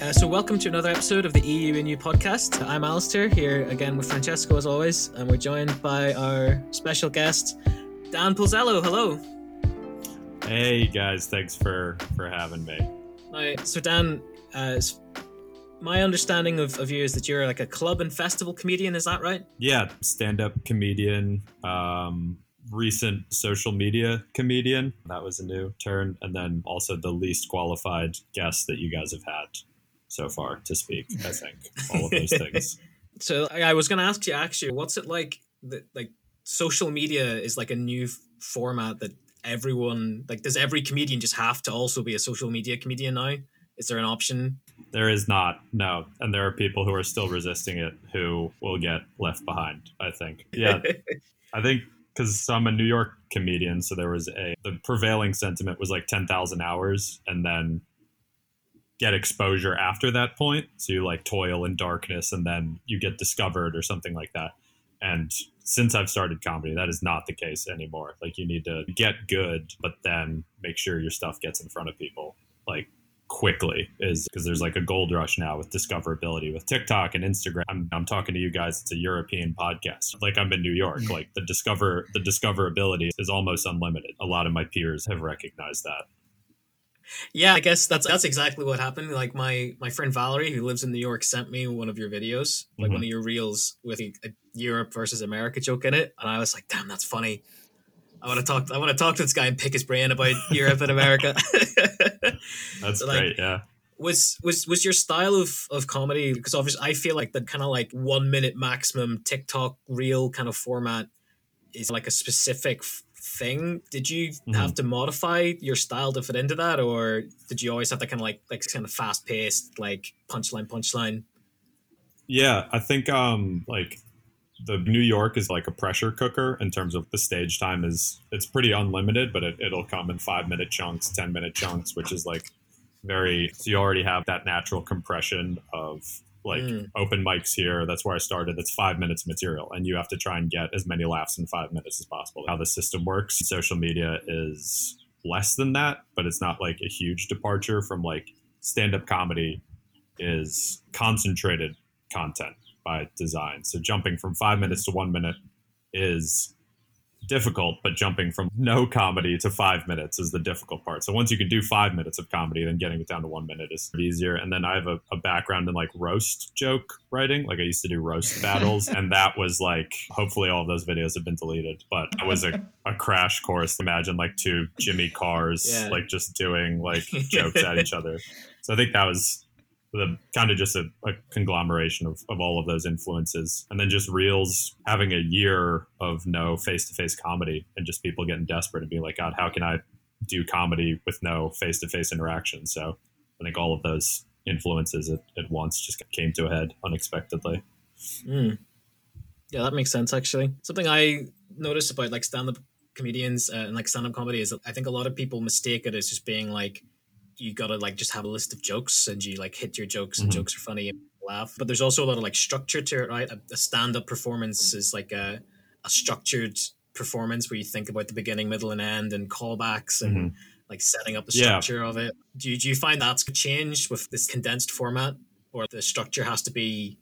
Uh, so, welcome to another episode of the EU and You podcast. I'm Alistair here again with Francesco as always, and we're joined by our special guest, Dan Pulzello. Hello. Hey guys, thanks for for having me. Hi. So, Dan, uh, my understanding of, of you is that you're like a club and festival comedian. Is that right? Yeah, stand up comedian. Um, recent social media comedian. That was a new turn, and then also the least qualified guest that you guys have had so far to speak. I think all of those things. So I was going to ask you actually, what's it like? That like social media is like a new f- format that everyone like. Does every comedian just have to also be a social media comedian now? Is there an option? There is not, no. And there are people who are still resisting it who will get left behind, I think. Yeah. I think because I'm a New York comedian, so there was a, the prevailing sentiment was like 10,000 hours and then get exposure after that point. So you like toil in darkness and then you get discovered or something like that. And since I've started comedy, that is not the case anymore. Like you need to get good, but then make sure your stuff gets in front of people like quickly is because there's like a gold rush now with discoverability with TikTok and Instagram. I'm, I'm talking to you guys. It's a European podcast. Like I'm in New York. Mm. Like the discover the discoverability is almost unlimited. A lot of my peers have recognized that. Yeah, I guess that's that's exactly what happened. Like my my friend Valerie, who lives in New York, sent me one of your videos, like Mhm. one of your reels with a, a Europe versus America joke in it, and I was like, "Damn, that's funny." I want to talk. I want to talk to this guy and pick his brain about Europe and America. That's So, like, great. Yeah. was was was your style of of comedy? Because obviously, I feel like the kind of like one minute maximum TikTok reel kind of format is like a specific thing. Did you Mm-hmm. have to modify your style to fit into that, or did you always have that kind of like like kind of fast paced like punchline punchline? Yeah, I think um like the New York is like a pressure cooker in terms of the stage time is it's pretty unlimited, but it, it'll come in five minute chunks, ten minute chunks, which is like very so you already have that natural compression of like Mm. open mics here. That's where I started. It's five minutes of material, and you have to try and get as many laughs in five minutes as possible. How the system works, social media is less than that, but it's not like a huge departure from like stand up comedy is concentrated content by design. So jumping from five minutes to one minute is difficult, but jumping from no comedy to five minutes is the difficult part. So once you can do five minutes of comedy, then getting it down to one minute is easier. And then I have a, a background in like roast joke writing. Like I used to do roast battles, and that was like hopefully all of those videos have been deleted. But it was a, a crash course. Imagine like two Jimmy Carrs Yeah. like just doing like jokes at each other. So I think that was the kind of just a, a conglomeration of, of all of those influences and then just reels having a year of no face-to-face comedy and just people getting desperate and being like god how can i do comedy with no face-to-face interaction so i think all of those influences at, at once just came to a head unexpectedly Mm. Yeah, that makes sense actually. Something I noticed about like stand up comedians uh, and like stand up comedy is I think a lot of people mistake it as just being like you gotta like just have a list of jokes and you like hit your jokes and Mhm. jokes are funny and laugh. But there's also a lot of like structure to it, right? A, a stand up performance is like a, a structured performance where you think about the beginning, middle, and end and callbacks and like setting up the Yeah. structure of it. Do you, do you find that's changed with this condensed format or the structure has to be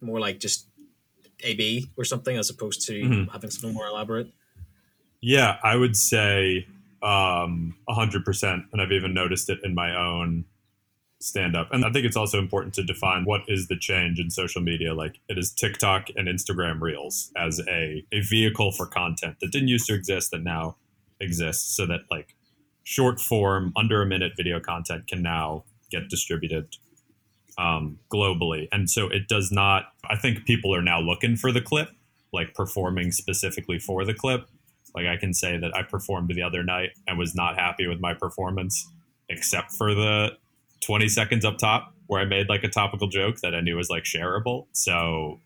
more like just AB or something as opposed to Mhm. having something more elaborate? Yeah, I would say um, 100%. And I've even noticed it in my own stand up. And I think it's also important to define what is the change in social media. Like it is TikTok and Instagram Reels as a, a vehicle for content that didn't used to exist that now exists so that like short form, under a minute video content can now get distributed um, globally. And so it does not, I think people are now looking for the clip, like performing specifically for the clip. Like I can say that I performed the other night and was not happy with my performance, except for the 20 seconds up top where I made like a topical joke that I knew was like shareable. So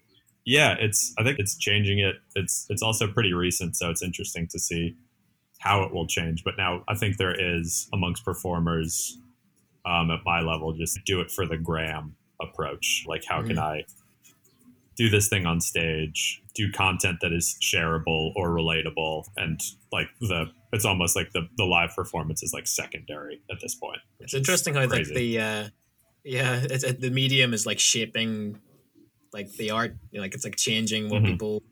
yeah, it's I think it's changing it. It's it's also pretty recent, so it's interesting to see how it will change. But now I think there is amongst performers um, at my level just do it for the gram approach. Like how can I do this thing on stage, do content that is shareable or relatable, and like the it's almost like the the live performance is like secondary at this point. It's interesting how like the uh, Yeah, it's, it, the medium is like shaping, like the art. You know, like it's like changing what Mhm. people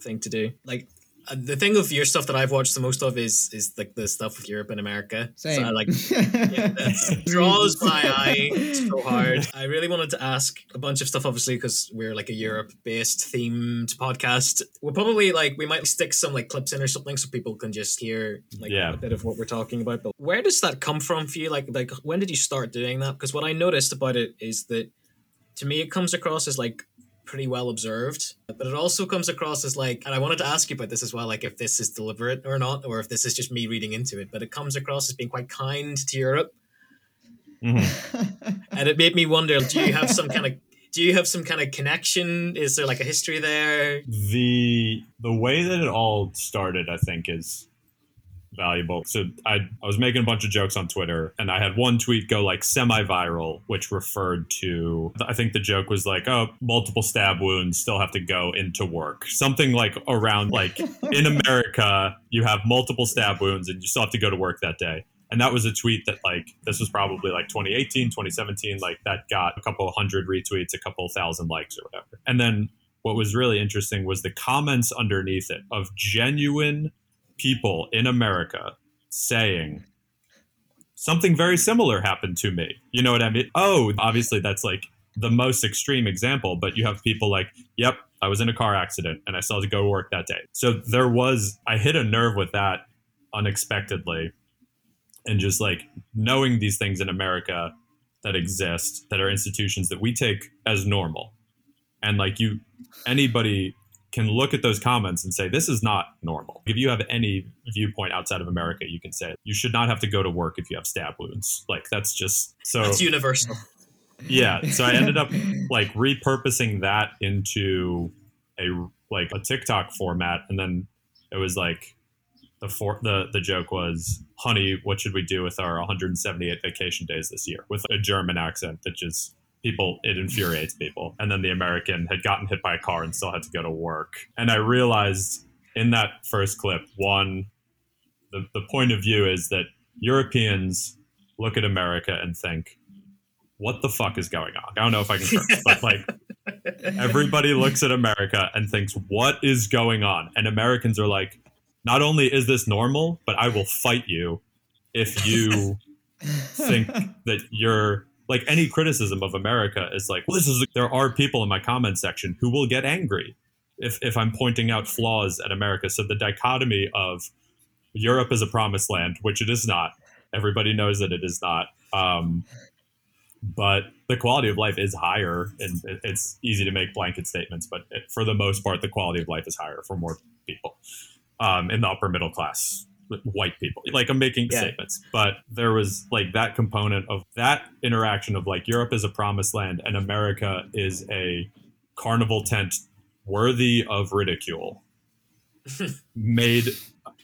think to do. Like the thing of your stuff that I've watched the most of is is like the stuff with Europe and America. Same. So I like yeah, that draws my eye so hard. I really wanted to ask a bunch of stuff, obviously, because we're like a Europe-based themed podcast. We'll probably like we might stick some like clips in or something so people can just hear like Yeah. a bit of what we're talking about. But where does that come from for you? Like, like when did you start doing that? Because what I noticed about it is that to me it comes across as like pretty well observed but it also comes across as like and i wanted to ask you about this as well like if this is deliberate or not or if this is just me reading into it but it comes across as being quite kind to europe. Mhm. and it made me wonder do you have some kind of do you have some kind of connection? Is there like a history there? The the way that it all started, I think, is valuable. So I I was making a bunch of jokes on Twitter, and I had one tweet go like semi-viral, which referred to I think the joke was like, oh, multiple stab wounds, still have to go into work, something like around like in America you have multiple stab wounds and you still have to go to work that day. And that was a tweet that like this was probably like 2018, 2017, like that got a couple hundred retweets, a couple thousand likes or whatever. And then what was really interesting was the comments underneath it of genuine people in America saying something very similar happened to me. You know what I mean? Oh, obviously that's like the most extreme example, but you have people like, yep, I was in a car accident and I still had to go to work that day. So there was, I hit a nerve with that unexpectedly. And just like knowing these things in America that exist, that are institutions that we take as normal. And like you, anybody can look at those comments and say, this is not normal. If you have any viewpoint outside of America, you can say, you should not have to go to work if you have stab wounds. Like, that's just so. it's universal Yeah. So I ended up like repurposing that into a like a TikTok format. And then it was like, the for the the joke was, "Honey, what should we do with our 178 vacation days this year?" With a German accent that just people it infuriates people. And then the American had gotten hit by a car and still had to go to work. And I realized in that first clip, one, the the point of view is that Europeans look at America and think, "What the fuck is going on?" I don't know if I can curse, but like everybody looks at America and thinks, "What is going on?" And Americans are like, "Not only is this normal, but I will fight you if you think that you're like any criticism of America is like, well, this is there are people in my comment section who will get angry if if I'm pointing out flaws at America. So the dichotomy of Europe is a promised land, which it is not. Everybody knows that it is not. Um, but the quality of life is higher, and it- it's easy to make blanket statements. But for the most part, the quality of life is higher for more people um, in the upper middle class, white people. Like I'm making Yeah. statements, but there was like that component of that interaction of like Europe is a promised land and America is a carnival tent worthy of ridicule. made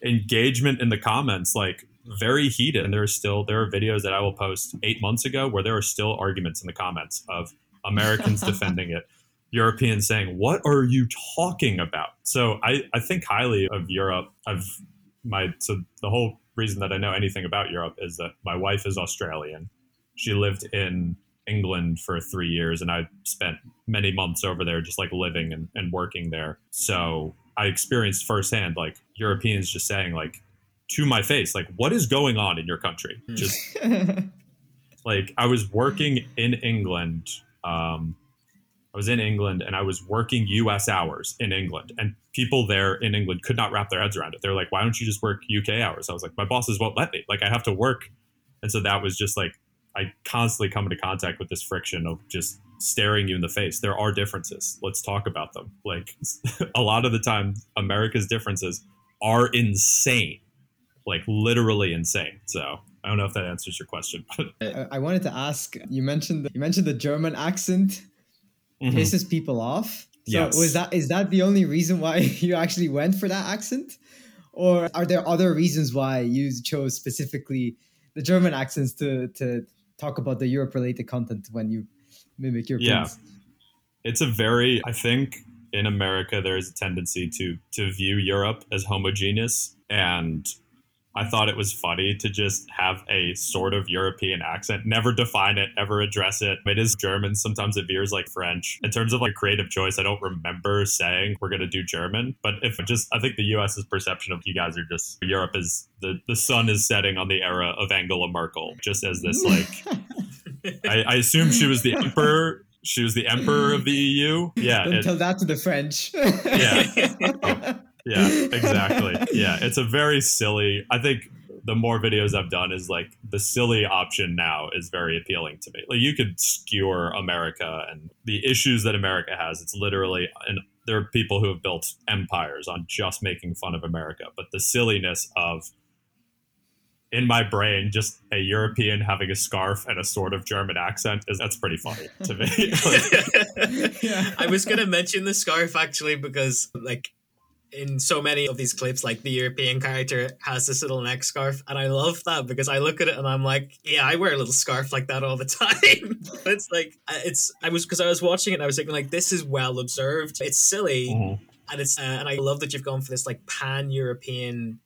engagement in the comments like very heated and there are still there are videos that i will post eight months ago where there are still arguments in the comments of americans defending it europeans saying what are you talking about so i i think highly of europe i've my so the whole reason that i know anything about europe is that my wife is australian she lived in england for three years and i spent many months over there just like living and, and working there so i experienced firsthand like europeans just saying like to my face like what is going on in your country Hmm. just like I was working in England. Um, I was in England and I was working U.S. hours in England, and people there in England could not wrap their heads around it. They're like, "Why don't you just work UK hours?" I was like, "My bosses won't let me. Like, I have to work," and so that was just like I constantly come into contact with this friction of just staring you in the face. There are differences. Let's talk about them. Like a lot of the time, America's differences are insane, like literally insane. So I don't know if that answers your question, but I I wanted to ask. You mentioned you mentioned the German accent Mhm. pisses people off. So Yes. was that is that the only reason why you actually went for that accent, or are there other reasons why you chose specifically the German accents to to talk about the Europe related content when you mimic Europeans? it's a very i think in america there is a tendency to to view europe as homogeneous and I thought it was funny to just have a sort of European accent, never define it, ever address it. It is German. Sometimes it veers like French. In terms of like creative choice, I don't remember saying we're going to do German. But if just, I think the US's perception of you guys are just, Europe is, the, the sun is setting on the era of Angela Merkel, just as this like, I, I assume she was the emperor she was the emperor of the EU. Yeah, Don't tell that to the French. yeah, yeah, exactly. Yeah, it's a very silly. I think the more videos I've done is like the silly option now is very appealing to me. Like you could skewer America and the issues that America has. It's literally and there are people who have built empires on just making fun of America, but the silliness of in my brain, just a European having a scarf and a sort of German accent is that's pretty funny to me. like, yeah. I was gonna mention the scarf actually because like in so many of these clips, like the European character has this little neck scarf, and I love that because I look at it and I'm like, yeah, I wear a little scarf like that all the time. it's like it's I was because I was watching it, and I was thinking like this is well observed. It's silly, mm-hmm. and it's uh, and I love that you've gone for this like pan European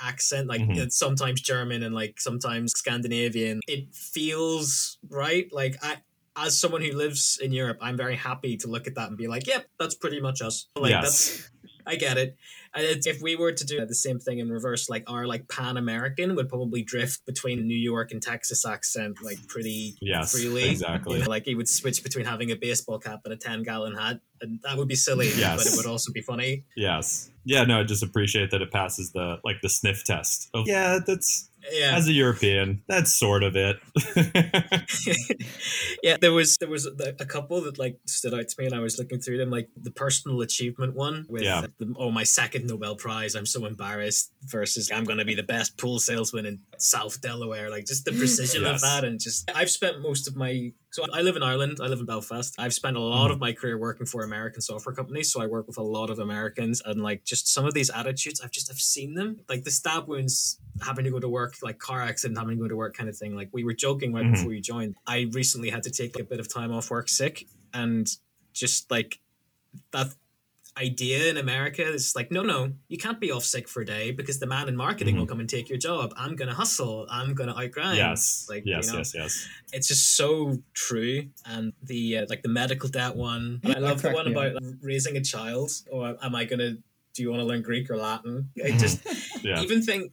accent like mm-hmm. it's sometimes german and like sometimes scandinavian it feels right like i as someone who lives in europe i'm very happy to look at that and be like yep that's pretty much us like yes. that's I get it. if we were to do the same thing in reverse, like our like Pan American would probably drift between New York and Texas accent like pretty yes, freely. Exactly. You know, like he would switch between having a baseball cap and a ten gallon hat, and that would be silly, yes. but it would also be funny. Yes. Yeah. No, I just appreciate that it passes the like the sniff test. Of, yeah, that's yeah. as a European, that's sort of it. yeah, there was there was a couple that like stood out to me, and I was looking through them, like the personal achievement one with yeah. the, oh my second Nobel Prize, I'm so embarrassed versus I'm going to be the best pool salesman in South Delaware, like just the precision yes. of that, and just I've spent most of my so I live in Ireland. I live in Belfast. I've spent a lot mm. of my career working for American software companies. So I work with a lot of Americans, and like just some of these attitudes, I've just I've seen them. Like the stab wounds, having to go to work, like car accident, having to go to work, kind of thing. Like we were joking right mm-hmm. before you joined. I recently had to take a bit of time off work sick, and just like that idea in America is like, no, no, you can't be off sick for a day because the man in marketing mm-hmm. will come and take your job. I'm gonna hustle. I'm gonna outgrind. Yes, like yes, you know, yes, yes. It's just so true. And the uh, like the medical debt one. I love the one about like, raising a child. Or am I gonna? Do you want to learn Greek or Latin? I mm-hmm. just yeah. even think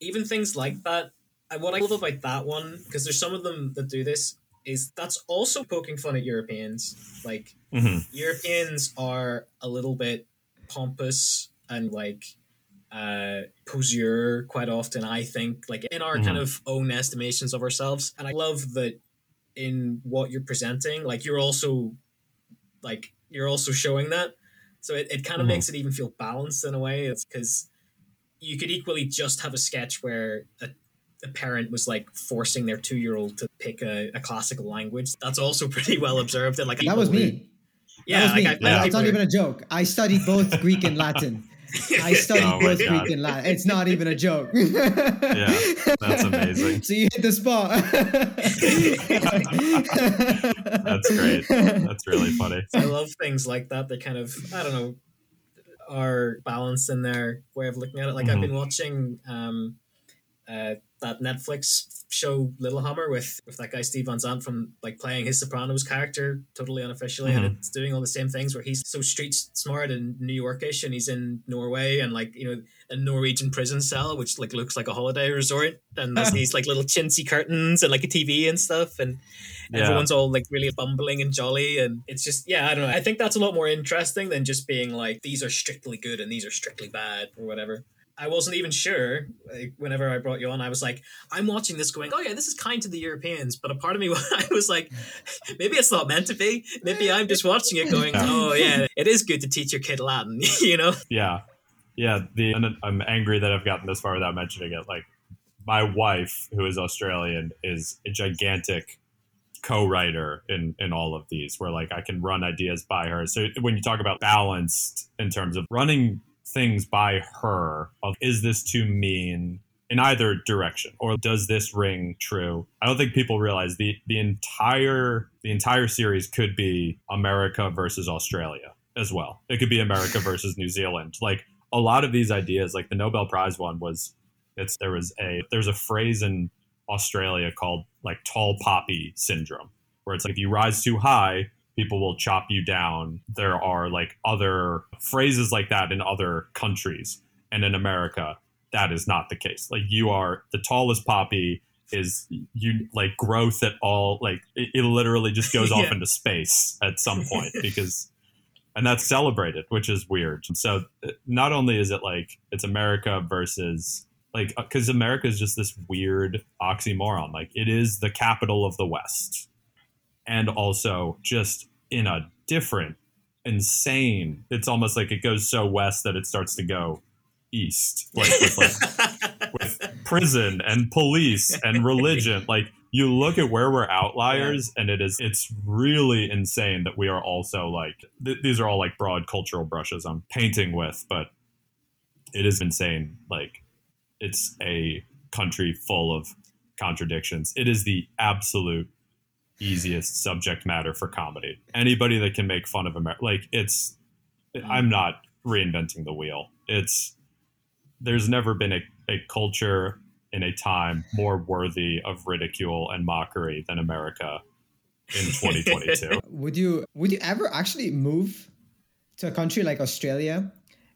even things like that. And what I love about that one because there's some of them that do this is that's also poking fun at Europeans. Like mm-hmm. Europeans are a little bit pompous and like uh poseur quite often, I think, like in our mm-hmm. kind of own estimations of ourselves. And I love that in what you're presenting, like you're also like you're also showing that. So it, it kind of mm-hmm. makes it even feel balanced in a way. It's because you could equally just have a sketch where a a parent was like forcing their two year old to pick a, a, classical language. That's also pretty well observed. And like that was me. Yeah, that was me. Like, yeah. it's not even a joke. I studied both Greek and Latin. I studied oh both God. Greek and Latin. It's not even a joke. yeah, that's amazing. So you hit the spot. that's great. That's really funny. I love things like that. They kind of, I don't know, are balanced in their way of looking at it. Like mm-hmm. I've been watching um, uh, that Netflix show Lilyhammer with with that guy Steve Van Zandt from like playing his Sopranos character totally unofficially, mm-hmm. and it's doing all the same things where he's so street smart and New Yorkish, and he's in Norway and like you know a Norwegian prison cell, which like looks like a holiday resort, and there's these like little chintzy curtains and like a TV and stuff, and yeah. everyone's all like really bumbling and jolly, and it's just yeah, I don't know. I think that's a lot more interesting than just being like these are strictly good and these are strictly bad or whatever. I wasn't even sure. Like, whenever I brought you on, I was like, I'm watching this, going, "Oh yeah, this is kind to the Europeans." But a part of me, I was like, maybe it's not meant to be. Maybe I'm just watching it, going, "Oh yeah, it is good to teach your kid Latin," you know? Yeah, yeah. The I'm angry that I've gotten this far without mentioning it. Like, my wife, who is Australian, is a gigantic co-writer in in all of these where like I can run ideas by her. So when you talk about balanced in terms of running things by her of is this too mean in either direction? Or does this ring true? I don't think people realize the the entire the entire series could be america versus australia as well. It could be america versus new zealand. Like a lot of these ideas like the nobel prize one was It's there was a there's a phrase in Australia called like tall poppy syndrome, where it's like if you rise too high, people will chop you down. There are like other phrases like that in other countries, and in America, that is not the case. Like you are the tallest poppy is you like growth at all like it, it literally just goes off into space at some point because and that's celebrated which is weird. So uh, not only is it like it's america versus like because america is just this weird oxymoron. Like it is the capital of the west. And also just in a different insane it's almost like it goes so west that it starts to go east. Like with like with prison and police and religion. Like you look at where we're outliers and it is it's really insane that we are also like th- these are all like broad cultural brushes i'm painting with but it is insane. Like it's a country full of contradictions. It is the absolute easiest subject matter for comedy anybody that can make fun of america like it's i'm not reinventing the wheel it's there's never been a, a culture in a time more worthy of ridicule and mockery than America in 2022. Would you would you ever actually move to a country like Australia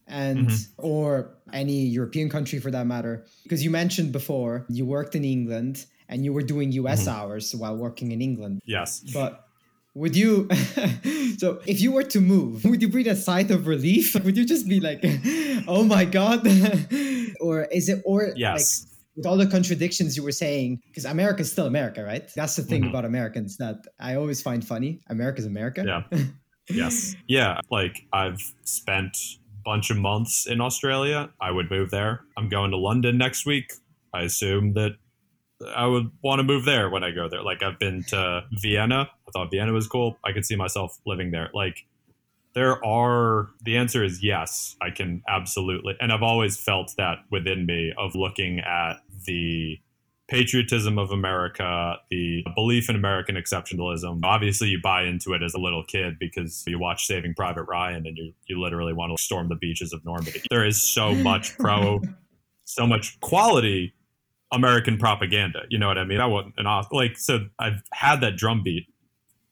and Mhm. or any European country for that matter? Because you mentioned before you worked in England and you were doing US Mhm. hours while working in England. yes. But would you so if you were to move, would you breathe a sigh of relief? Would you just be like, oh my god? or is it or like Yes. with all the contradictions you were saying, because America is still America, right? That's the thing Mhm. about Americans that I always find funny. America's America. Yeah. yes. Yeah. Like I've spent a bunch of months in Australia. I would move there. I'm going to London next week. I assume that I would want to move there when I go there. Like I've been to Vienna. I thought Vienna was cool. I could see myself living there. Like there are the answer is yes, I can absolutely. And I've always felt that within me of looking at the patriotism of America, the belief in American exceptionalism. Obviously, you buy into it as a little kid because you watch Saving Private Ryan and you you literally want to storm the beaches of Normandy. There is so much pro, so much quality American propaganda. You know what I mean? I wasn't an off like so. I've had that drumbeat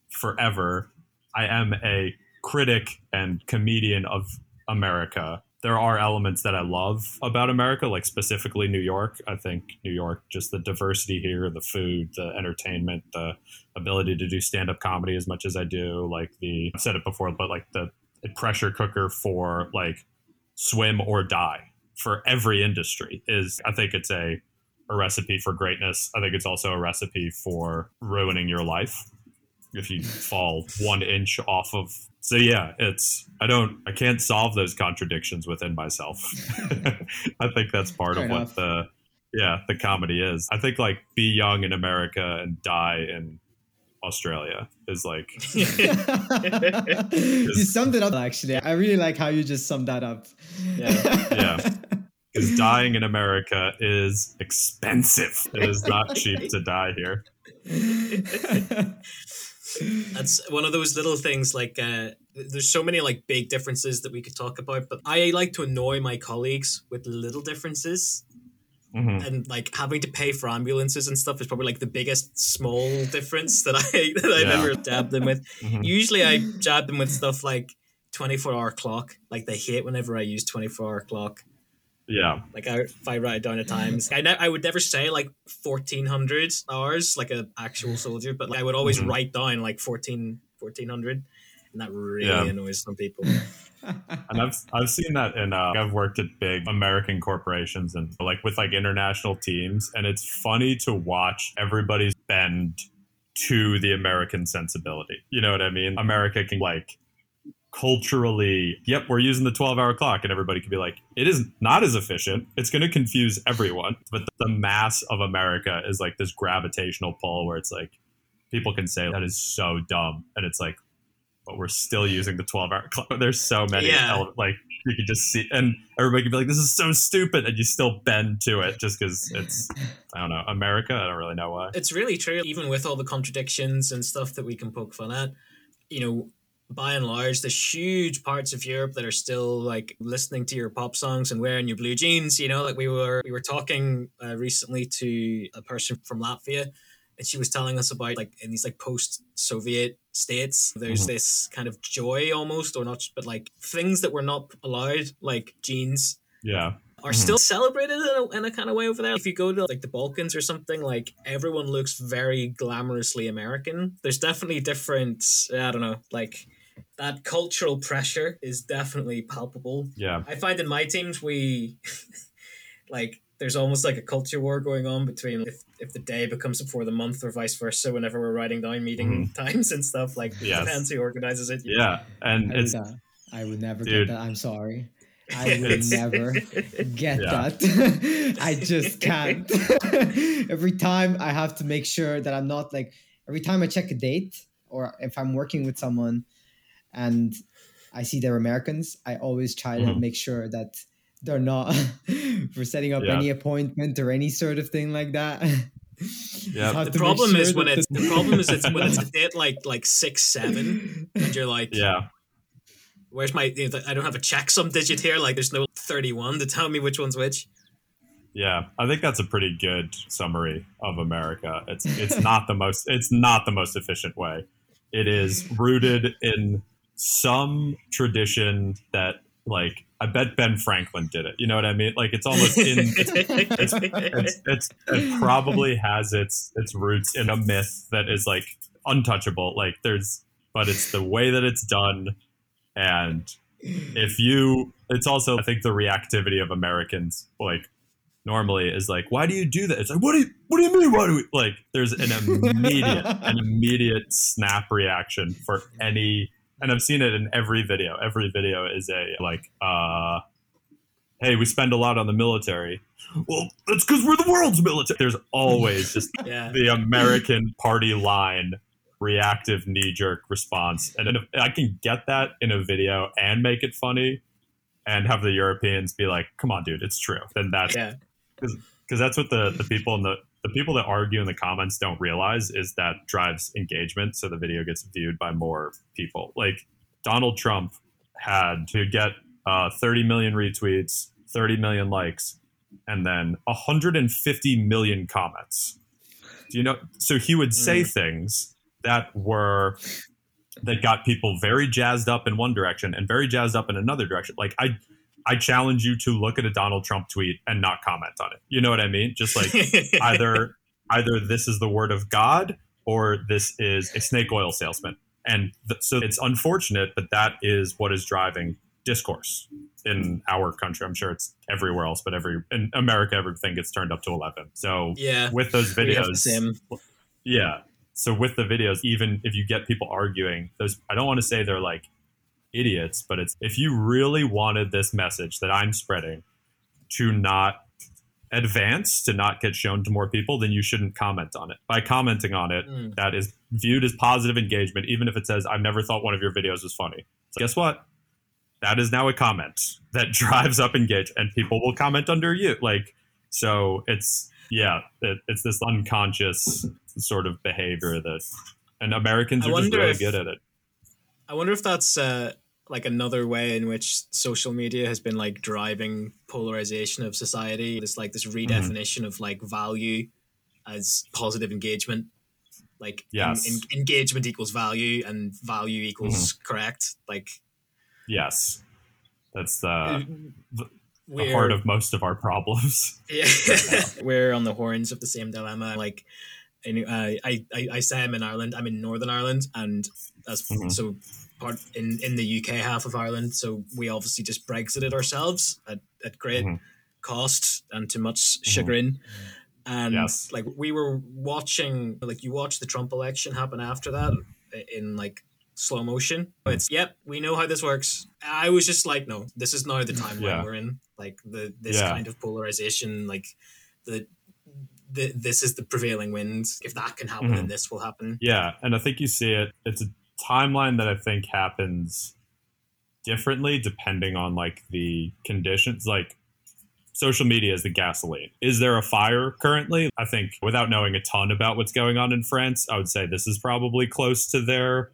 forever. I am a critic and comedian of America. There are elements that I love about America, like specifically New York. I think New York, just the diversity here, the food, the entertainment, the ability to do stand up comedy as much as I do, like the, I've said it before, but like the pressure cooker for like swim or die for every industry is, I think it's a, a recipe for greatness. I think it's also a recipe for ruining your life if you fall one inch off of so yeah it's i don't i can't solve those contradictions within myself i think that's part Fair of enough. what the yeah the comedy is i think like be young in america and die in australia is like you summed it up actually. I really like how you just summed that up. Yeah. Yeah. Because dying in america is expensive it is not cheap to die here That's one of those little things. Like, uh, there's so many like big differences that we could talk about, but I like to annoy my colleagues with little differences, Mhm. and like having to pay for ambulances and stuff is probably like the biggest small difference that I that I've Yeah. ever jabbed them with. Mhm. Usually, I jab them with stuff like 24 hour clock. Like they hate whenever I use 24 hour clock. Yeah Like I, if I write it down at times, I, ne- I would never say like 1400 hours like an actual soldier, but like, I would always Mhm. write down like 14, 1400. And that really Yeah. annoys some people. and I've I've seen that in uh, I've worked at big American corporations and like with like international teams, and it's funny to watch everybody's bend to the American sensibility. You know what I mean? America can like culturally, yep, we're using the 12 hour clock, and everybody can be like, it is not as efficient. It's going to confuse everyone. But the mass of America is like this gravitational pull where it's like people can say that is so dumb, and it's like, but we're still using the 12 hour clock. There's so many, Yeah. ele- like, you can just see, and everybody can be like, this is so stupid, and you still bend to it just because it's, I don't know, America. I don't really know why. it's really true, even with all the contradictions and stuff that we can poke fun at. You know, by and large, there's huge parts of Europe that are still like listening to your pop songs and wearing your blue jeans. You know, like we were we were talking uh, recently to a person from Latvia, and she was telling us about like in these like post-Soviet states, there's Mhm. this kind of joy almost, or not, but like things that were not allowed, like jeans, Yeah. are Mhm. still celebrated in a, in a kind of way over there. If you go to like the Balkans or something, like everyone looks very glamorously American. There's definitely different. I don't know, like that cultural pressure is definitely palpable. Yeah. I find in my teams we like there's almost like a culture war going on between if, if the day becomes before the month or vice versa whenever we're writing down meeting times and stuff like. Yes. depends who organizes it Yeah. And I it's would, uh, I would never Dude. get that. I'm sorry. I would never get Yeah. that. I just can't. every time I have to make sure that I'm not like every time I check a date or if I'm working with someone and I see they're Americans, I always try to Mhm. make sure that they're not for setting up Yeah. any appointment or any sort of thing like that. Yeah. The problem sure is when it's the problem is it's when it's a date like like six seven and you're like yeah. where's my you know, I don't have a checksum digit here like there's no 31 to tell me which one's which Yeah, I think that's a pretty good summary of America. It's it's not the most it's not the most efficient way. It is rooted in some tradition that like I bet Ben Franklin did it. You know what I mean? Like it's almost in it's, it's, it's it probably has its its roots in a myth that is like untouchable. Like there's but it's the way that it's done and if you it's also I think the reactivity of Americans like normally is like why do you do that it's like what do you what do you mean why do we like there's an immediate an immediate snap reaction for any and I've seen it in every video. Every video is a like uh hey we spend a lot on the military. Well that's because we're the world's military. There's always just yeah. the American party line reactive knee jerk response. And if I can get that in a video and make it funny and have the Europeans be like, come on, dude, it's true. Then that's yeah. because that's what the, the people in the the people that argue in the comments don't realize is that drives engagement so the video gets viewed by more people. Like donald trump had to get uh, 30 million retweets 30 million likes and then 150 million comments. Do you know so he would say things that were that got people very jazzed up in one direction and very jazzed up in another direction. Like i I challenge you to look at a Donald Trump tweet and not comment on it. You know what I mean? Just like either either this is the word of God or this is a snake oil salesman. And th- so it's unfortunate, but that is what is driving discourse in our country. I'm sure it's everywhere else, but every in America, everything gets turned up to 11. So yeah with those we have the videos, yeah. So with the videos, even if you get people arguing, those I don't want to say they're like idiots, but it's if you really wanted this message that I'm spreading to not advance, to not get shown to more people, then you shouldn't comment on it. By commenting on it, Mm. that is viewed as positive engagement, even if it says, I've never thought one of your videos was funny. So guess what? That is now a comment that drives up engagement, and people will comment under you. Like, so it's, yeah, it, it's this unconscious sort of behavior that, and Americans I are just really if- good at it. I wonder if that's uh, like another way in which social media has been like driving polarization of society. It's like this redefinition of like value as positive engagement. Like en- Yes. en- engagement equals value, and value equals correct. Like Yes. That's the, the we're heart of most of our problems. yeah, we're on the horns of the same dilemma. Like, uh, I, I I say I'm in Ireland. I'm in Northern Ireland, and that's Mhm. so part in in the UK half of Ireland. So we obviously just Brexited ourselves at, at great Mhm. cost and to much chagrin. And Yes. like we were watching, like you watch the Trump election happen after that in like slow motion. But It's yep, we know how this works. I was just like, no, this is now the timeline Yeah. we're in. Like the this Yeah. kind of polarization, like the. The, this is the prevailing wind. If that can happen, then Mhm. this will happen. Yeah, and I think you see it. It's a timeline that I think happens differently depending on like the conditions. Like social media is the gasoline. Is there a fire currently? I think without knowing a ton about what's going on in France, I would say this is probably close to their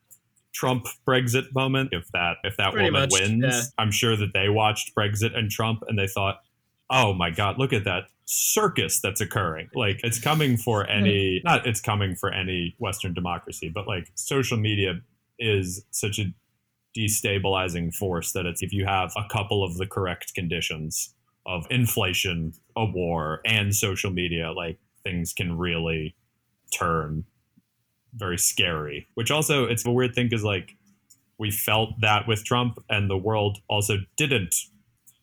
Trump Brexit moment. If that if that Pretty woman much, wins, yeah. I'm sure that they watched Brexit and Trump and they thought, "Oh my God, look at that circus that's occurring!" Like it's coming for any not it's coming for any Western democracy, but like social media is such a destabilizing force that it's if you have a couple of the correct conditions of inflation, a war, and social media, like things can really turn very scary. Which also, it's a weird thing because like we felt that with Trump, and the world also didn't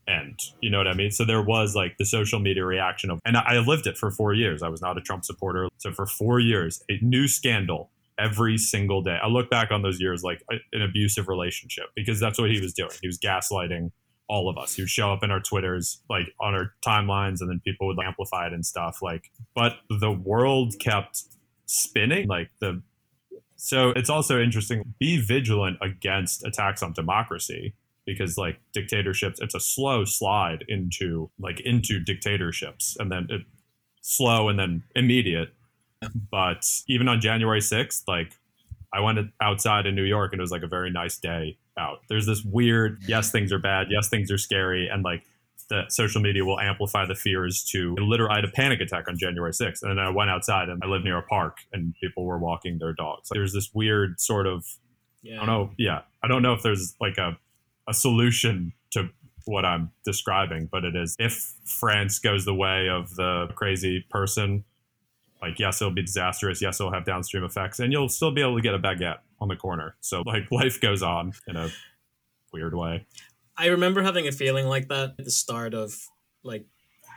end. You know what I mean? So there was like the social media reaction of, and I I lived it for four years. I was not a Trump supporter. So for four years, a new scandal every single day. I look back on those years like uh, an abusive relationship because that's what he was doing. He was gaslighting all of us. He would show up in our Twitters, like on our timelines, and then people would amplify it and stuff. Like, but the world kept spinning. Like the so it's also interesting. Be vigilant against attacks on democracy because like dictatorships, it's a slow slide into like into dictatorships, and then it slow and then immediate. But even on January sixth, like I went outside in New York and it was like a very nice day out. There's this weird, yes, things are bad, yes, things are scary, and like the social media will amplify the fears to literally I had a panic attack on January 6th. And then I went outside and I live near a park and people were walking their dogs. There's this weird sort of Yeah. I don't know, yeah. I don't know if there's like a a solution to what I'm describing, but it is if France goes the way of the crazy person, like yes, it'll be disastrous. Yes, it'll have downstream effects, and you'll still be able to get a baguette on the corner. So like life goes on in a weird way. I remember having a feeling like that at the start of like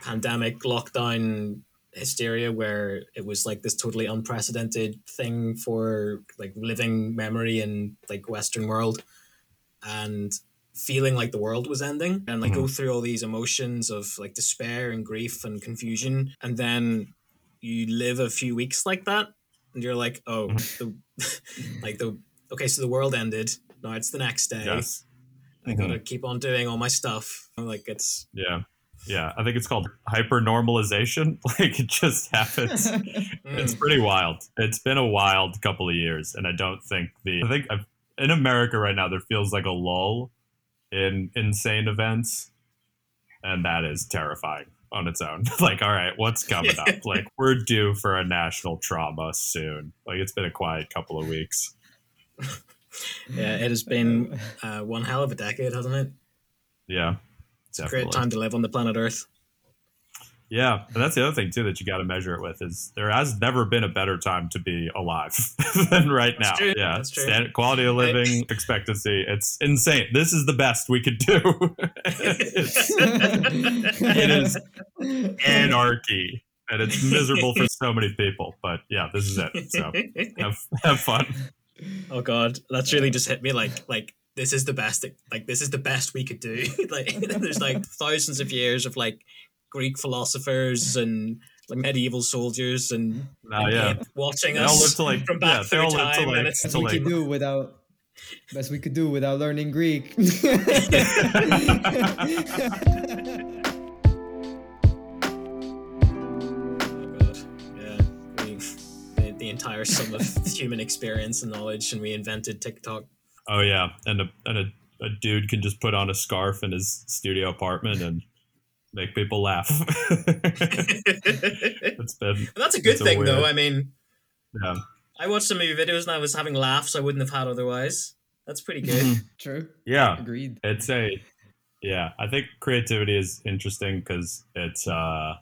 pandemic lockdown hysteria where it was like this totally unprecedented thing for like living memory in like western world and feeling like the world was ending and like go mm-hmm. through all these emotions of like despair and grief and confusion and then you live a few weeks like that and you're like oh the like the okay so the world ended now it's the next day Yes. I gotta keep on doing all my stuff. I'm like it's Yeah. Yeah. I think it's called hyper normalization. Like it just happens. It's mm, pretty wild. It's been a wild couple of years, and I don't think the I think I've, in America right now there feels like a lull in insane events, and that is terrifying on its own. like, all right, what's coming up? Like, we're due for a national trauma soon. Like, it's been a quiet couple of weeks. yeah, it has been uh, one hell of a decade, hasn't it? Yeah, It's a great time to live on the planet Earth. Yeah, and that's the other thing too that you got to measure it with is there has never been a better time to be alive than right That's now. true, Yeah, that's true. Standard, quality of Right. living, expectancy, it's insane. This is the best we could do. It is anarchy, and it's miserable for so many people. But yeah, this is it. So have have fun. oh god, that's really just hit me like like this is the best like this is the best we could do. like there's like thousands of years of like Greek philosophers and like medieval soldiers and Oh yeah, watching they all us to like from yeah, back they through all to time, like, and it's Best to we like could do without best we could do without learning Greek. Oh god, yeah. We, the, the entire sum of human experience and knowledge, and we invented TikTok. Oh yeah, and a and a, a dude can just put on a scarf in his studio apartment and make people laugh. it's been That's a good It's a thing, though. I mean, yeah. I watched some of your videos and I was having laughs I wouldn't have had otherwise. That's pretty good. True. Yeah, Agreed. it's a yeah. I think creativity is interesting because it's. uh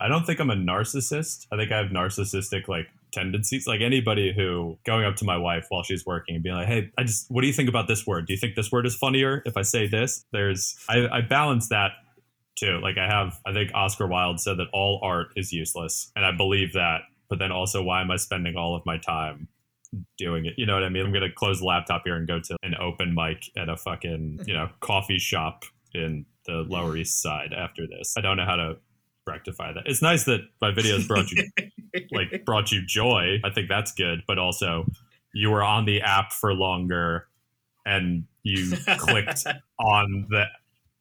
I don't think I'm a narcissist. I think I have narcissistic like tendencies. Like anybody who going up to my wife while she's working and being like, "Hey, I just what do you think about this word? Do you think this word is funnier if I say this?" There's I, I balance that too. Like I have, I think Oscar Wilde said that all art is useless, and I believe that. But then also, why am I spending all of my time doing it? You know what I mean? I'm gonna close the laptop here and go to an open mic at a fucking you know coffee shop in the Lower East Side after this. I don't know how to rectify that. It's nice that my videos brought you like brought you joy. I think that's good, but also you were on the app for longer and you clicked on the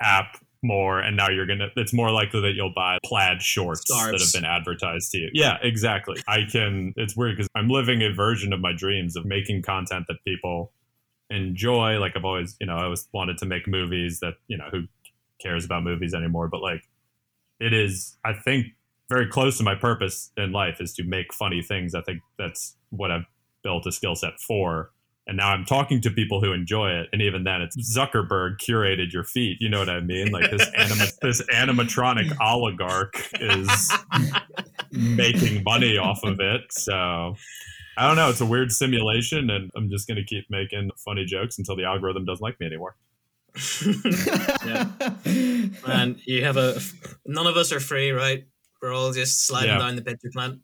app more and now you're gonna it's more likely that you'll buy plaid shorts that have been advertised to you yeah exactly i can it's weird because i'm living a version of my dreams of making content that people enjoy. Like I've always, you know, I always wanted to make movies that, you know, who cares about movies anymore, but like it is I think very close to my purpose in life is to make funny things. I think that's what I've built a skill set for. And now I'm talking to people who enjoy it, and even then, it's Zuckerberg curated your feed. You know what I mean? Like this anima, this animatronic oligarch is making money off of it. So I don't know. It's a weird simulation, and I'm just going to keep making funny jokes until the algorithm doesn't like me anymore. yeah. And you have a none of us are free, right? We're all just sliding Yeah. down the pitcher plant.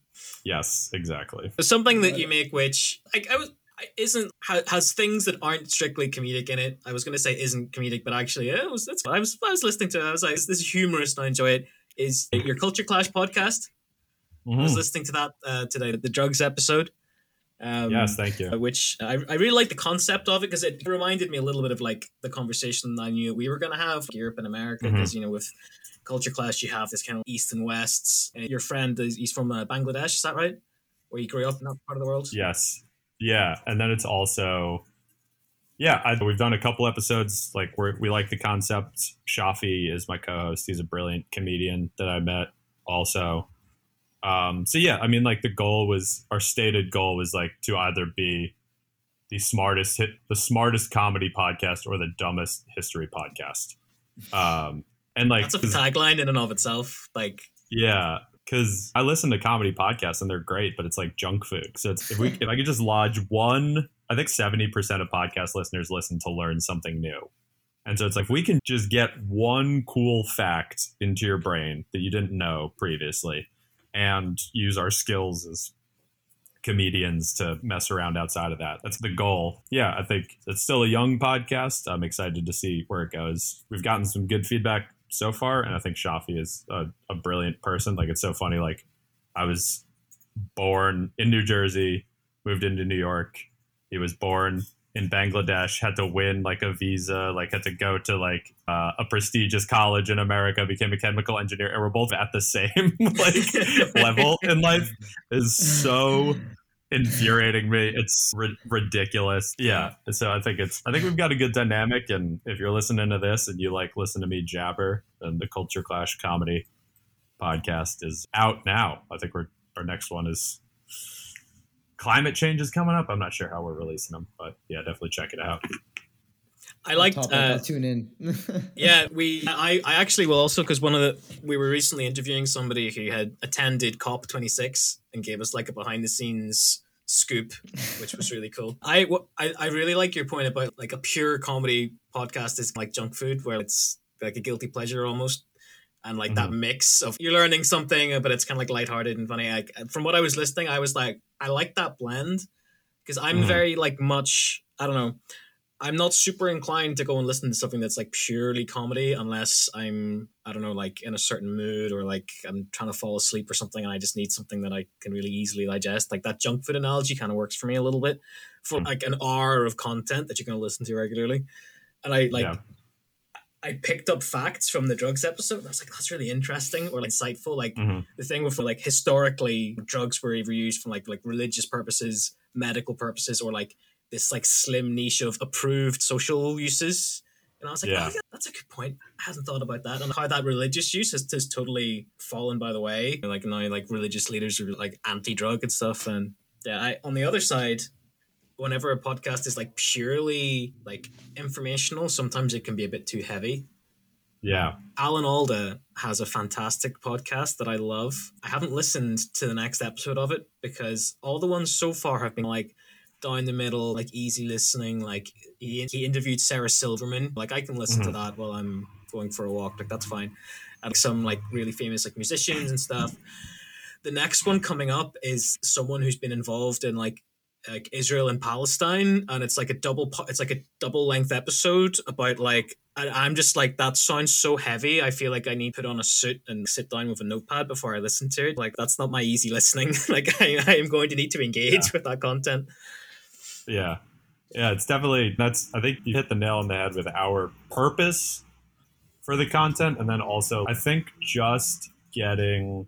Yes, exactly. Something that you make which like I was isn't has things that aren't strictly comedic in it. I was going to say isn't comedic, but actually yeah, it was. That's I was. I was listening to. it. I was like, this is humorous. and I enjoy it. Is your Culture Clash podcast? I was Mhm. listening to that uh, today, the drugs episode. Um, Yes, thank you. which I, I really like the concept of it because it reminded me a little bit of like the conversation I knew we were going to have Europe and America because you know with culture clash you have this kind of east and wests. And your friend is he's from uh, Bangladesh, is that right? Where you grew up in that part of the world? Yes. Yeah. And then it's also, yeah, I, we've done a couple episodes. Like we we like the concept. Shafi is my co-host. He's a brilliant comedian that I met also. Um, so yeah, I mean, like the goal was our stated goal was like to either be the smartest hit, the smartest comedy podcast or the dumbest history podcast. Um, and like That's a tagline in and of itself. Like yeah, because I listen to comedy podcasts and they're great, but it's like junk food. So if we if I could just lodge one, I think seventy percent of podcast listeners listen to learn something new, and so it's like we can just get one cool fact into your brain that you didn't know previously, and use our skills as comedians to mess around outside of that. That's the goal. Yeah, I think it's still a young podcast. I'm excited to see where it goes. We've gotten some good feedback so far, and I think Shafi is a, a brilliant person. Like it's so funny. Like I was born in New Jersey, moved into New York. He was born in Bangladesh, had to win like a visa, like had to go to like uh, a prestigious college in America, became a chemical engineer, and we're both at the same like level in life. Is so infuriating me. It's ri- ridiculous. Yeah. So I think it's I think we've got a good dynamic. And if you're listening to this and you like listen to me jabber, then the Culture Clash comedy podcast is out now. I think we're our next one is climate change is coming up. I'm not sure how we're releasing them, but yeah, definitely check it out. I liked. Top, Uh, tune in. yeah, we. I, I actually will also because one of the we were recently interviewing somebody who had attended COP twenty six and gave us like a behind the scenes scoop, which was really cool. I, I I really like your point about like a pure comedy podcast is like junk food where it's like a guilty pleasure almost. And like that mix of you're learning something, but it's kind of like lighthearted and funny. Like from what I was listening, I was like, I like that blend because I'm Mhm. very like much. I don't know. I'm not super inclined to go and listen to something that's like purely comedy unless I'm I don't know like in a certain mood or like I'm trying to fall asleep or something and I just need something that I can really easily digest. Like that junk food analogy kind of works for me a little bit for Mm. like an hour of content that you're going to listen to regularly. And I like Yeah. I picked up facts from the drugs episode. And I was like, that's really interesting or like insightful. Like Mhm. the thing with like historically drugs were either used for like like religious purposes, medical purposes, or like this like slim niche of approved social uses. And I was like, oh, Yeah. oh yeah, that's a good point. I hadn't thought about that. And how that religious use has, has totally fallen by the way. Like now like religious leaders are like anti-drug and stuff. And yeah, I on the other side, whenever a podcast is like purely like informational, sometimes it can be a bit too heavy. Yeah. Alan Alda has a fantastic podcast that I love. I haven't listened to the next episode of it because all the ones so far have been like down the middle, like easy listening. Like he, he interviewed Sarah Silverman. Like I can listen to Mhm. that while I'm going for a walk. Like that's fine. And some like really famous like musicians and stuff. The next one coming up is someone who's been involved in like like Israel and Palestine, and it's like a double. It's like a double length episode about like. I, I'm just like that sounds so heavy. I feel like I need to put on a suit and sit down with a notepad before I listen to it. Like that's not my easy listening. like I, I am going to need to engage with that content. Yeah. Yeah, it's definitely that's I think you hit the nail on the head with our purpose for the content and then also I think just getting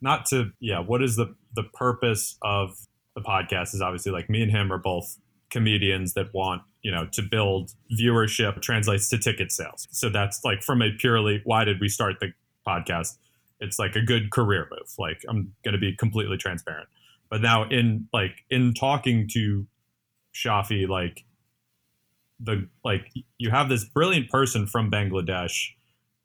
not to yeah, what is the the purpose of the podcast is obviously like me and him are both comedians that want you know to build viewership translates to ticket sales. So that's like from a purely why did we start the podcast? It's like a good career move. Like I'm going to be completely transparent. But now in like in talking to Shafi, like the like you have this brilliant person from Bangladesh,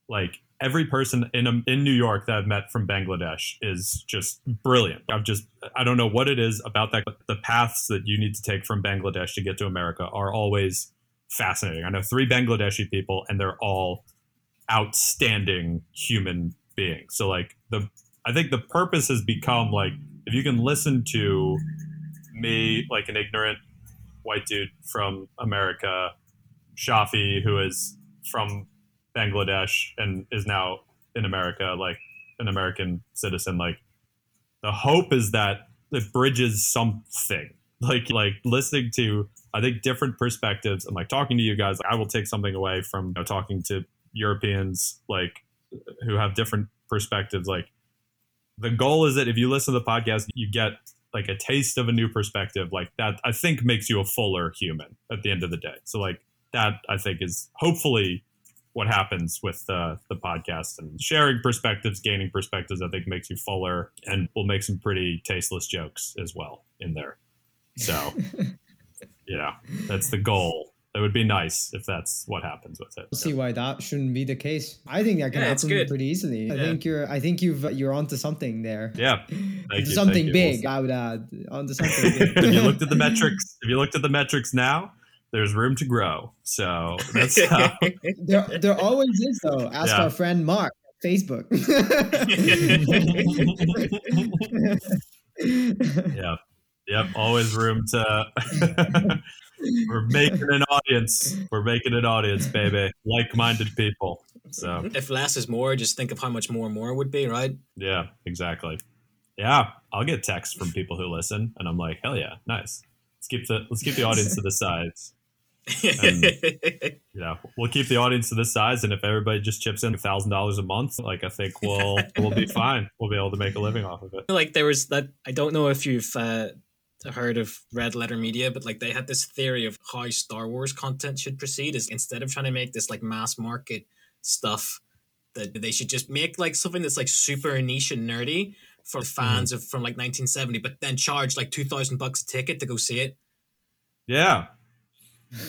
like every person in in New York that I've met from Bangladesh is just brilliant. I've just I don't know what it is about that. The paths that you need to take from Bangladesh to get to America are always fascinating. I know three Bangladeshi people, and they're all outstanding human beings. So like the I think the purpose has become like if you can listen to me like an ignorant white dude from America, Shafi, who is from Bangladesh and is now in America, like an American citizen. Like the hope is that it bridges something. Like like listening to I think different perspectives and like talking to you guys. like, I will take something away from you know, talking to Europeans like who have different perspectives. Like the goal is that if you listen to the podcast, you get like a taste of a new perspective. Like that, I think makes you a fuller human at the end of the day. So like that, I think is hopefully what happens with uh, the podcast and sharing perspectives, gaining perspectives. I think makes you fuller, and we'll make some pretty tasteless jokes as well in there. So, yeah that's the goal. It would be nice if that's what happens with it. We'll see why that shouldn't be the case. I think that can Yeah, happen good. pretty easily. I think you're. I think you've. You're onto something there. Yeah, thank you, something thank you. We'll big. I would add onto something big. if you looked at the metrics, if you looked at the metrics now, there's room to grow. So that's how. Uh, there, there always is though. Ask Yeah. our friend Mark at Facebook. yeah, yep. Always room to. We're making an audience. We're making an audience, baby. Like-minded people. So if less is more, just think of how much more and more would be, right? yeah, exactly. Yeah, I'll get texts from people who listen, and I'm like, hell yeah, nice. Let's keep the let's keep the audience to the sides. you know, we'll keep the audience to this size, and if everybody just chips in a thousand dollars a month, like I think we'll we'll be fine. We'll be able to make a living off of it. like there was that I don't know if you've uh, heard of Red Letter Media, but like they had this theory of how Star Wars content should proceed is instead of trying to make this like mass market stuff, that they should just make like something that's like super niche and nerdy for mm-hmm. fans of from like 1970, but then charge like two thousand bucks a ticket to go see it. Yeah,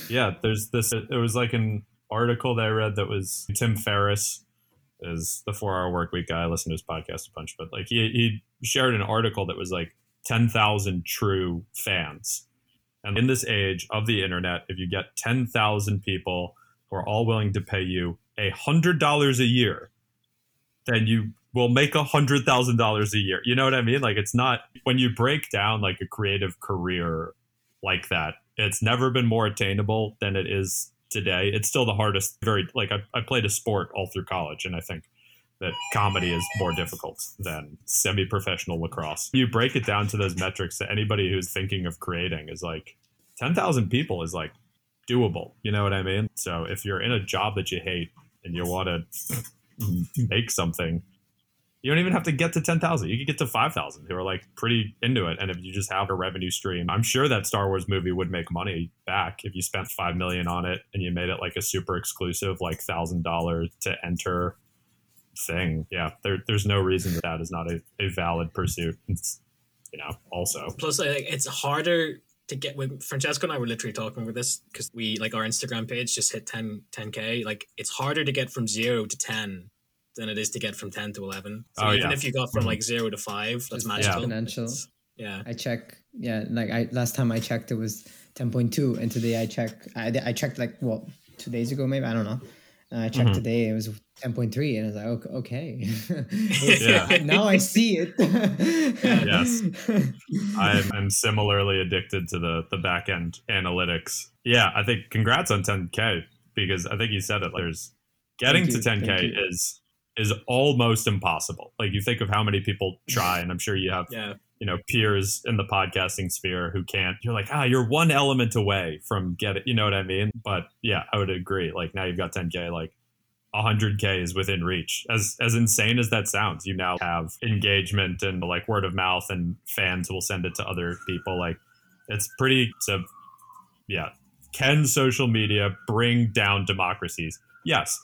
yeah. There's this. It was like an article that I read that was Tim Ferriss is the Four Hour Work Week guy. I listen to his podcast a bunch, but like he he shared an article that was like ten thousand true fans. And in this age of the internet, if you get ten thousand people who are all willing to pay you a hundred dollars a year, then you will make a hundred thousand dollars a year. You know what I mean? Like it's not when you break down like a creative career like that. It's never been more attainable than it is today. It's still the hardest. Very like I, I played a sport all through college, and I think that comedy is more difficult than semi-professional lacrosse. You break it down to those metrics that anybody who's thinking of creating is like ten thousand people is like doable. You know what I mean? So if you're in a job that you hate and you want to make something, you don't even have to get to 10,000. You could get to 5,000 who are like pretty into it. And if you just have a revenue stream, I'm sure that Star Wars movie would make money back if you spent 5 million on it and you made it like a super exclusive, like $1,000 to enter thing. Yeah. There, there's no reason that that is not a, a valid pursuit. It's, you know, also. Plus, like, it's harder to get with Francesco and I were literally talking about this because we like our Instagram page just hit 10 10k. Like it's harder to get from zero to ten than it is to get from ten to eleven. So Oh, even yeah. if you got from mm-hmm. like zero to five, that's Just magical. exponential. It's- Yeah. I check. Yeah, like I last time I checked it was ten point two, and today I check. I, I checked like what two days ago maybe I don't know. And I checked Mhm. today it was ten point three, and I was like okay. okay. Yeah. now I see it. Yes. I'm, I'm similarly addicted to the the back end analytics. Yeah, I think congrats on 10k because I think you said it. There's getting Thank to 10k thank is is almost impossible. Like you think of how many people try, and I'm sure you have Yeah. You know peers in the podcasting sphere who can't. You're like, ah, you're one element away from get it. You know what I mean? But yeah, I would agree. Like now you've got 10k. Like 100k is within reach. As as insane as that sounds, you now have engagement and like word of mouth, and fans will send it to other people. Like it's pretty. A yeah. Can social media bring down democracies? Yes.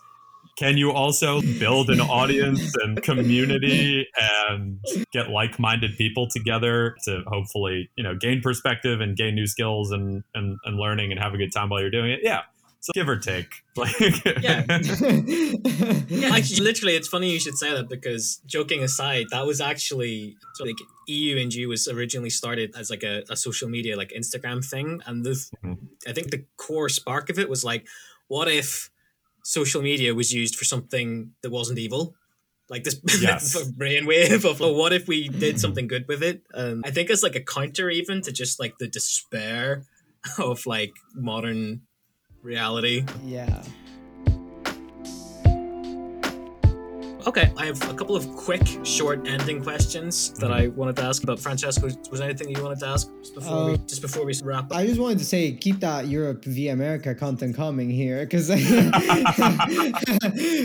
Can you also build an audience and community and get like-minded people together to hopefully, you know, gain perspective and gain new skills and, and, and learning and have a good time while you're doing it? Yeah. So give or take. Like Yeah. Yeah, actually, literally, it's funny you should say that because joking aside, that was actually so like EU NG was originally started as like a, a social media like Instagram thing, and the Mhm. I think the core spark of it was like, what if social media was used for something that wasn't evil? Like this Yes. brainwave of oh, what if we did something good with it? Um, I think it's like a counter even to just like the despair of like modern reality. yeah. Okay, I have a couple of quick, short ending questions that I wanted to ask. But Francesco, was there anything you wanted to ask just before we Uh, just before we wrap up? I just wanted to say, keep that Europe v America content coming here, because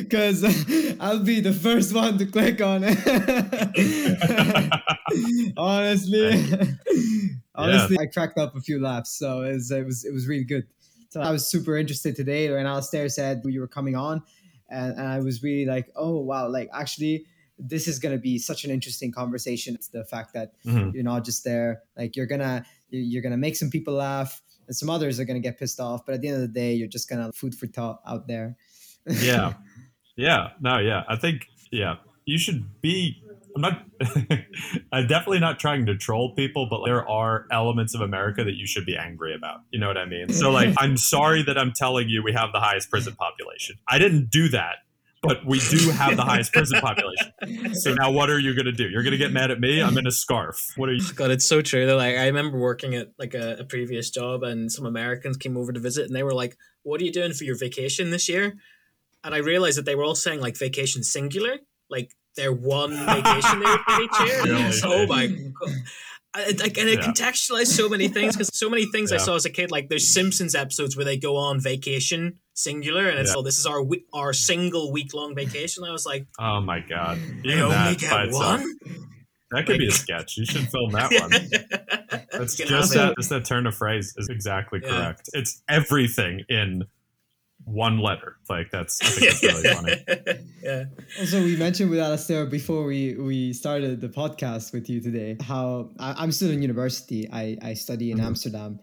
because I'll be the first one to click on it. honestly, honestly, I cracked up a few laughs, so it was it was it was really good. So I was super interested today when Alistair said you were coming on, and, and I was really like, oh wow, like actually. This is going to be such an interesting conversation. It's the fact that Mhm. you're not just there like you're gonna you're gonna make some people laugh and some others are gonna get pissed off but at the end of the day you're just gonna food for thought out there yeah yeah no yeah i think yeah you should be i'm not i'm definitely not trying to troll people but there are elements of america that you should be angry about. You know what i mean? So like i'm sorry that i'm telling you we have the highest prison population. I didn't do that but we do have the highest prison population. So now what are you going to do? You're going to get mad at me? I'm in a scarf. What are you God, it's so true. They're like, I remember working at like a, a previous job, and some Americans came over to visit, and they were like, "What are you doing for your vacation this year?" And I realized that they were all saying like vacation singular, like their one vacation they would take each year. And I was, Really? oh my god! I, like, and it Yeah. contextualized so many things because so many things I saw as a kid, like there's Simpsons episodes where they go on vacation singular, and it's Yeah. oh, this is our we- our single week long vacation. I was like, oh my god they even only that get by itself one. that could be a sketch you should film that one That's just that, just that turn of phrase is exactly Yeah. correct. It's everything in one letter. Like that's, I think that's really funny. yeah. also we mentioned with Alastair before we we started the podcast with you today how I, i'm still in university i i study in Mhm. amsterdam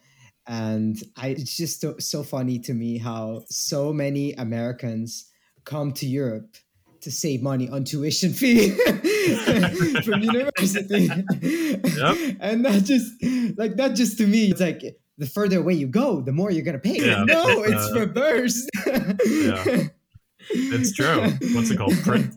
and I, it's just so, so funny to me how so many americans come to europe to save money on tuition fee from university Yep. and that just like that just to me it's like the further away you go the more you're gonna pay Yeah. no it's Uh, reversed yeah. It's true. What's it called? Prin-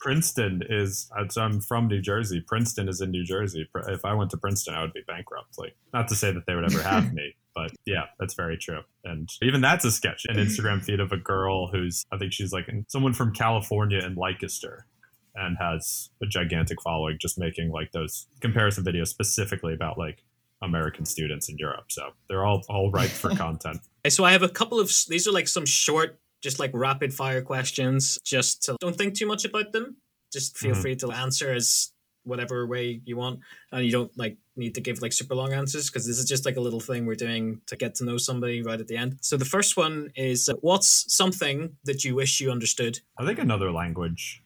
Princeton is. I'm from New Jersey. Princeton is in New Jersey. If I went to Princeton, I would be bankrupt. Like, not to say that they would ever have me, but yeah, that's very true. And even that's a sketch. An Instagram feed of a girl who's, I think she's like someone from California in Lancaster, and has a gigantic following, just making like those comparison videos specifically about like American students in Europe. So they're all all ripe for content. So I have a couple of these are like some short, just like rapid fire questions. Just to, don't think too much about them. Just feel Mhm. free to answer as whatever way you want, and you don't like need to give like super long answers because this is just like a little thing we're doing to get to know somebody right at the end. So the first one is, uh, what's something that you wish you understood? I think another language.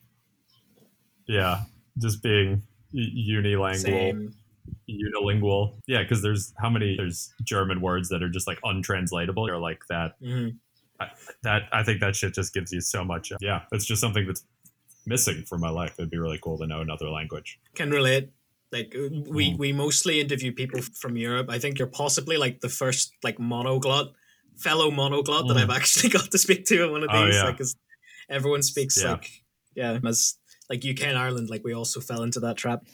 Yeah, just being unilingual, Same. Unilingual. Yeah, because there's how many there's German words that are just like untranslatable or like that. Mhm. That I think that shit just gives you so much. Yeah, it's just something that's missing from my life. It'd be really cool to know another language. Can relate. Like uh, we Mhm. we mostly interview people from Europe. I think you're possibly like the first like monoglot fellow monoglot that Mhm. I've actually got to speak to in one of Oh, these. yeah. Like everyone speaks Yeah. like yeah, as like UK and Ireland, like we also fell into that trap.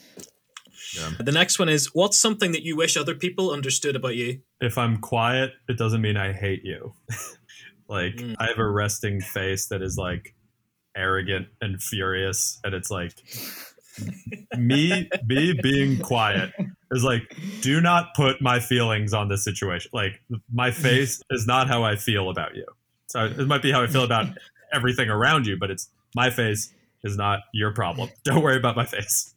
Yeah. The next one is what's something that you wish other people understood about you? If I'm quiet, it doesn't mean I hate you. like Mm. I have a resting face that is like arrogant and furious, and it's like me me being quiet is like do not put my feelings on this situation like my face is not how i feel about you so it might be how i feel about everything around you but it's my face is not your problem don't worry about my face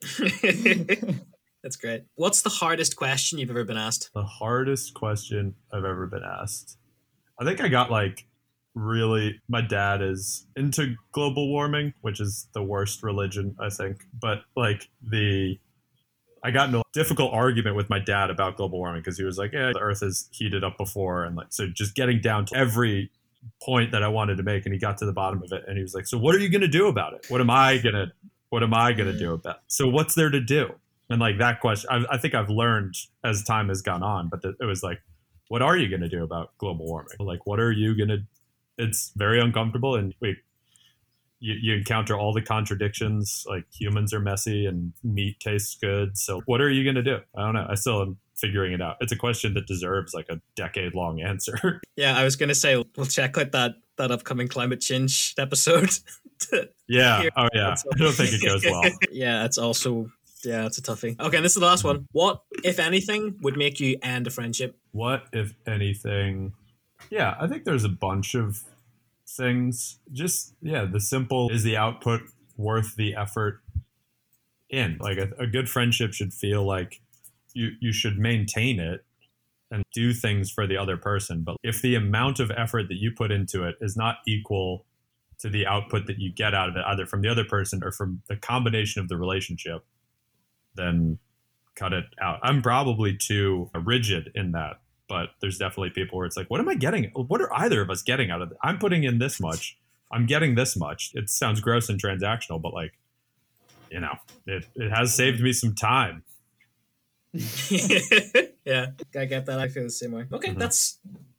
That's great. What's the hardest question you've ever been asked? The hardest question I've ever been asked. I think I got like really my dad is into global warming, which is the worst religion, I think. But like the I got in a difficult argument with my dad about global warming because he was like, "Yeah, the Earth has heated up before," and like so, just getting down to every point that I wanted to make, and he got to the bottom of it, and he was like, "So what are you to do about it? What am I gonna What am I gonna do mm. about? It? So what's there to do?" And like that question, I, I think I've learned as time has gone on, but the, it was like, "What are you going to do about global warming? Like, what are you going to?" It's very uncomfortable, and we you, you encounter all the contradictions like humans are messy and meat tastes good so what are you going to do i don't know i still am figuring it out it's a question that deserves like a decade long answer yeah i was going to say we'll check out that that upcoming climate change episode. Yeah. oh yeah. i don't think it goes well. Yeah it's also yeah it's a toughie. Okay this is the last one. What if anything would make you end a friendship? What if anything? Yeah i think there's a bunch of things. Just yeah, the simple is the output worth the effort in. Like a, a good friendship should feel like you you should maintain it and do things for the other person. But if the amount of effort that you put into it is not equal to the output that you get out of it, either from the other person or from the combination of the relationship, then cut it out. I'm probably too rigid in that but there's definitely people where it's like, what am I getting? What are either of us getting out of it? I'm putting in this much. I'm getting this much. It sounds gross and transactional, but like, you know, it, it has saved me some time. yeah, I get that. I feel the same way. Okay, mm-hmm. that's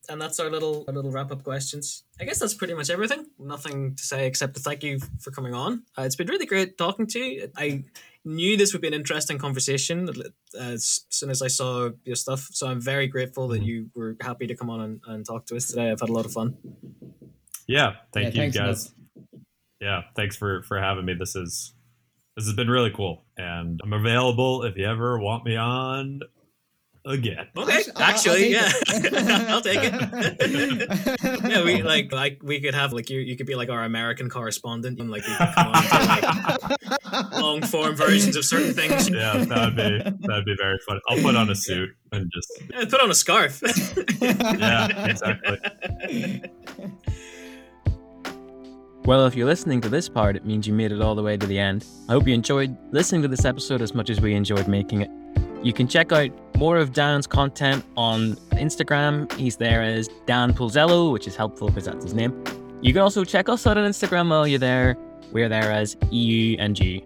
and that's our little our little wrap up questions. I guess that's pretty much everything. Nothing to say except to thank you for coming on. Uh, it's been really great talking to you. I knew this would be an interesting conversation as soon as I saw your stuff. So I'm very grateful that you were happy to come on and, and talk to us today. I've had a lot of fun. Yeah, thank yeah, you guys. Yeah, thanks for for having me. This is this has been really cool, and I'm available if you ever want me on again. Okay, actually, yeah, I'll take it. yeah, we like like we could have like you you could be like our American correspondent and like we could come on to, like long form versions of certain things. Yeah, that'd be that'd be very fun. I'll put on a suit and just yeah, put on a scarf. yeah, exactly. Well, if you're listening to this part, it means you made it all the way to the end. I hope you enjoyed listening to this episode as much as we enjoyed making it. You can check out more of Dan's content on Instagram. He's there as Dan Pulzello, which is helpful because that's his name. You can also check us out on Instagram while you're there. We're there as EUNG.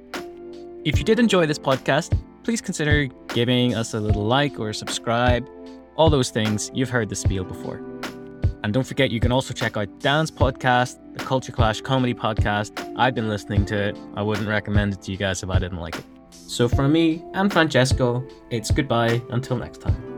If you did enjoy this podcast, please consider giving us a little like or subscribe. All those things, you've heard the spiel before. And don't forget, you can also check out Dan's podcast, the Culture Clash Comedy Podcast. I've been listening to it. I wouldn't recommend it to you guys if I didn't like it. So from me and Francesco, it's goodbye until next time.